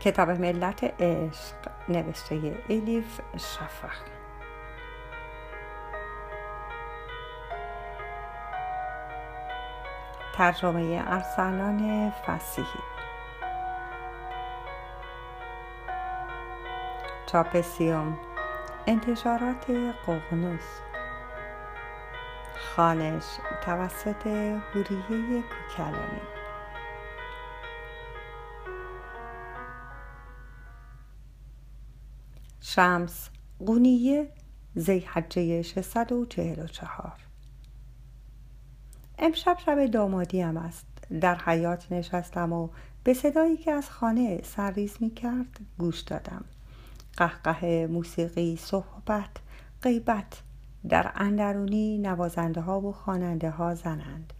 کتاب ملت عشق نوشته الیف شفق. ترجمه ارسلان فسیحی. چاپ سیوم انتشارات ققنوس خانش توسط هوریه کوکلانی. شمس قونیه زیحجه 644 امشب شب دامادیم است. در حیات نشستم و به صدایی که از خانه سرریز می کرد گوش دادم. قهقه موسیقی صحبت غیبت در اندرونی نوازنده ها و خواننده ها زنند.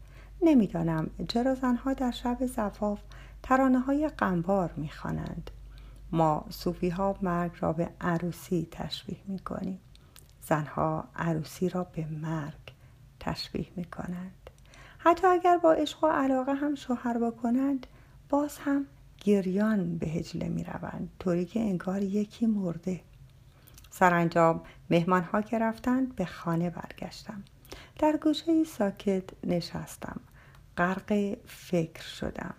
نمی‌دانم چرا زنها در شب زفاف ترانه های قنبار می‌خوانند. ما صوفی ها مرگ را به عروسی تشبیه می کنیم زنها عروسی را به مرگ تشبیه می کنند حتی اگر با عشق و علاقه هم شوهر بکنند باز هم گریان به هجله می روند طوری که انگار یکی مرده. سرانجام مهمان ها که رفتند به خانه برگشتم. در گوشه ساکت نشستم. غرق فکر شدم.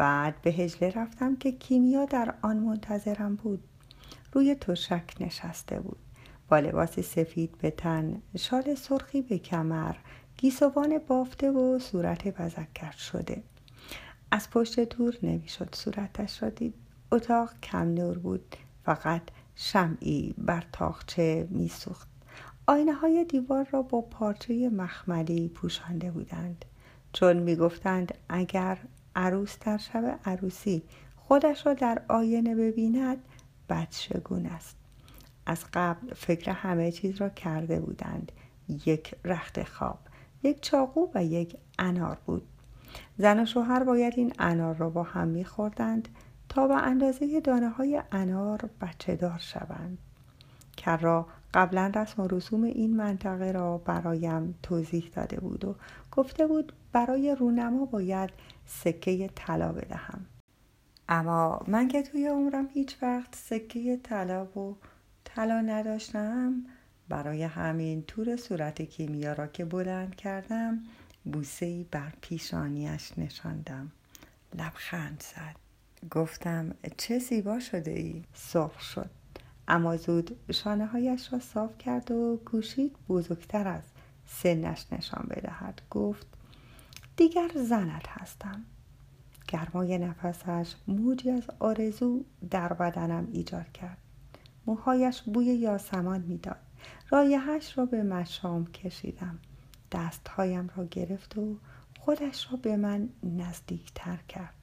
بعد به هجله رفتم که کیمیا در آن منتظرم بود. روی تشک نشسته بود. با لباس سفید به تن شال سرخی به کمر گیسوان بافته و صورت بزکر شده. از پشت دور نمی‌شد صورتش را دید. اتاق کم نور بود. فقط شمعی بر تاخچه میسوخت. آینه های دیوار را با پارچه مخملی پوشانده بودند. چون می‌گفتند اگر عروس در شب عروسی. خودش را در آینه ببیند بدشگون است. از قبل فکر همه چیز را کرده بودند. یک رخت خواب یک چاقو و یک انار بود. زن و شوهر باید این انار را با هم میخوردند تا به اندازه دانه های انار بچه دار شوند. کرا قبلا رسم و رسوم این منطقه را برایم توضیح داده بود و گفته بود برای رونما باید سکه طلا بدهم. اما من که توی عمرم هیچ وقت سکه طلا و طلا نداشتم برای همین تور صورت کیمیا را که بلند کردم بوسه بر پیشانیش نشاندم. لبخند زد. گفتم چه زیبا شده ای. سرخ شد. اما زود شانه هایش را صاف کرد و کوشید بزرگتر از سنش نشان بدهد. گفت دیگر زنت هستم. گرمای نفسش موجی از آرزو در بدنم ایجاد کرد. موهایش بوی یاسمان می‌داد. رایحش را به مشام کشیدم. دستهایم را گرفت و خودش را به من نزدیکتر کرد.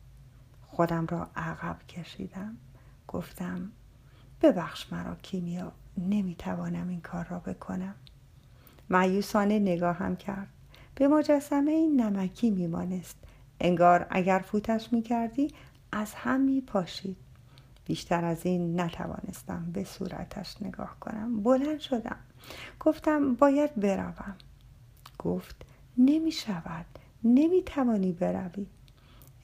خودم را عقب کشیدم. گفتم ببخش مرا کیمیا نمی‌توانم این کار را بکنم. معیوسانه نگاهم کرد. به مجسمه این نمکی میمانست. انگار اگر فوتش می‌کردی از هم میپاشید. بیشتر از این نتوانستم به صورتش نگاه کنم. بلند شدم. گفتم باید بروم. گفت نمی شود نمی بروی.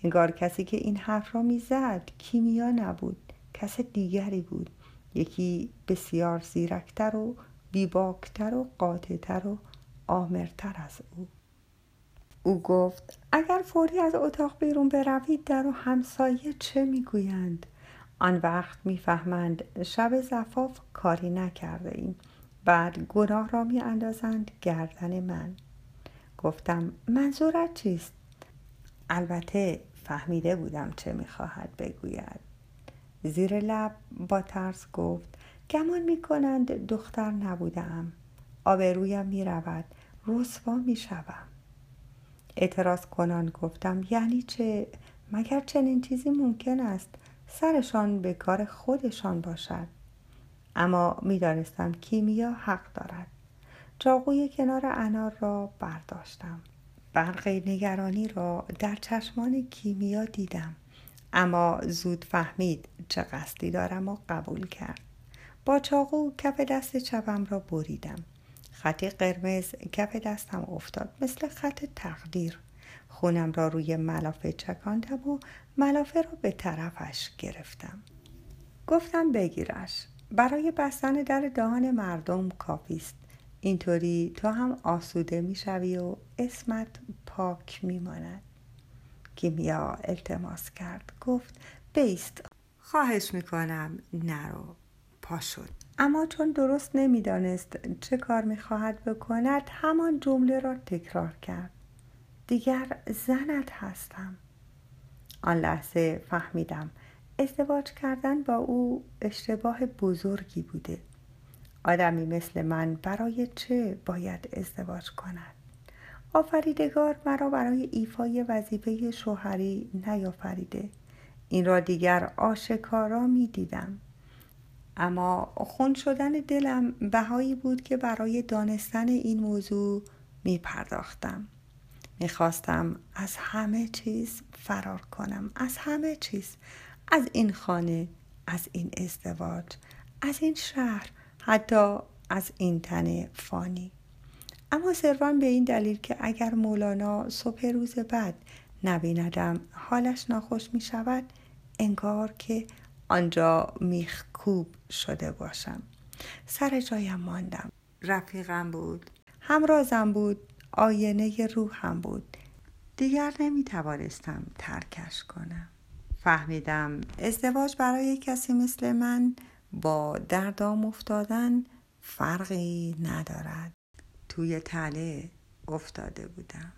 انگار کسی که این حرف را می‌زد کیمیا نبود. کس دیگری بود. یکی بسیار زیرکتر و بیباکتر و قاطعتر و آمرتر از او. او گفت اگر فوری از اتاق بیرون بروید در و همسایه چه می‌گویند؟ آن وقت می‌فهمند شب زفاف کاری نکرده ایم. بعد گناه را می اندازند گردن من. گفتم منظورت چیست؟ البته فهمیده بودم چه می‌خواهد بگوید. زیر لب با ترس گفت گمان می‌کنند دختر نبودم آبرویم می‌رود. رسوا می‌شوم. اعتراض کنان گفتم یعنی چه؟ مگر چنین چیزی ممکن است سرشان به کار خودشان باشد؟ اما می‌دانستم کیمیا حق دارد. چاقوی کنار انار را برداشتم. برق نگرانی را در چشمان کیمیا دیدم. اما زود فهمید چه قصدی دارم و قبول کرد. با چاقو کف دست چپم را بریدم. خطی قرمز کف دستم افتاد مثل خط تقدیر. خونم را روی ملافه چکاندم و ملافه را به طرفش گرفتم. گفتم بگیرش. برای بستن در دهان مردم کافیست اینطوری تو هم آسوده می‌شوی و اسمت پاک میماند. کیمیا التماس کرد. گفت بیست. خواهش می‌کنم نرو. پا شد. اما چون درست نمی‌دانست چه کار می‌خواهد بکند همان جمله را تکرار کرد. دیگر زنت هستم. آن لحظه فهمیدم. ازدواج کردن با او اشتباه بزرگی بوده. آدمی مثل من برای چه باید ازدواج کند؟ آفریدگار مرا برای ایفای وظیفه شوهری نیافریده. این را دیگر آشکارا می دیدم اما خون شدن دلم بهایی بود که برای دانستن این موضوع می پرداختم می خواستم از همه چیز فرار کنم. از همه چیز. از این خانه از این ازدواج از این شهر حتی از این تن فانی. اما صرفا به این دلیل که اگر مولانا صبح روز بعد نبیندم حالش ناخوش می شود انگار که آنجا میخکوب شده باشم. سر جایم ماندم. رفیقم بود. همرازم بود. آینه روحم بود. دیگر نمی توانستم ترکش کنم. فهمیدم ازدواج برای کسی مثل من با دردام افتادن فرقی ندارد. توی تله افتاده بودم.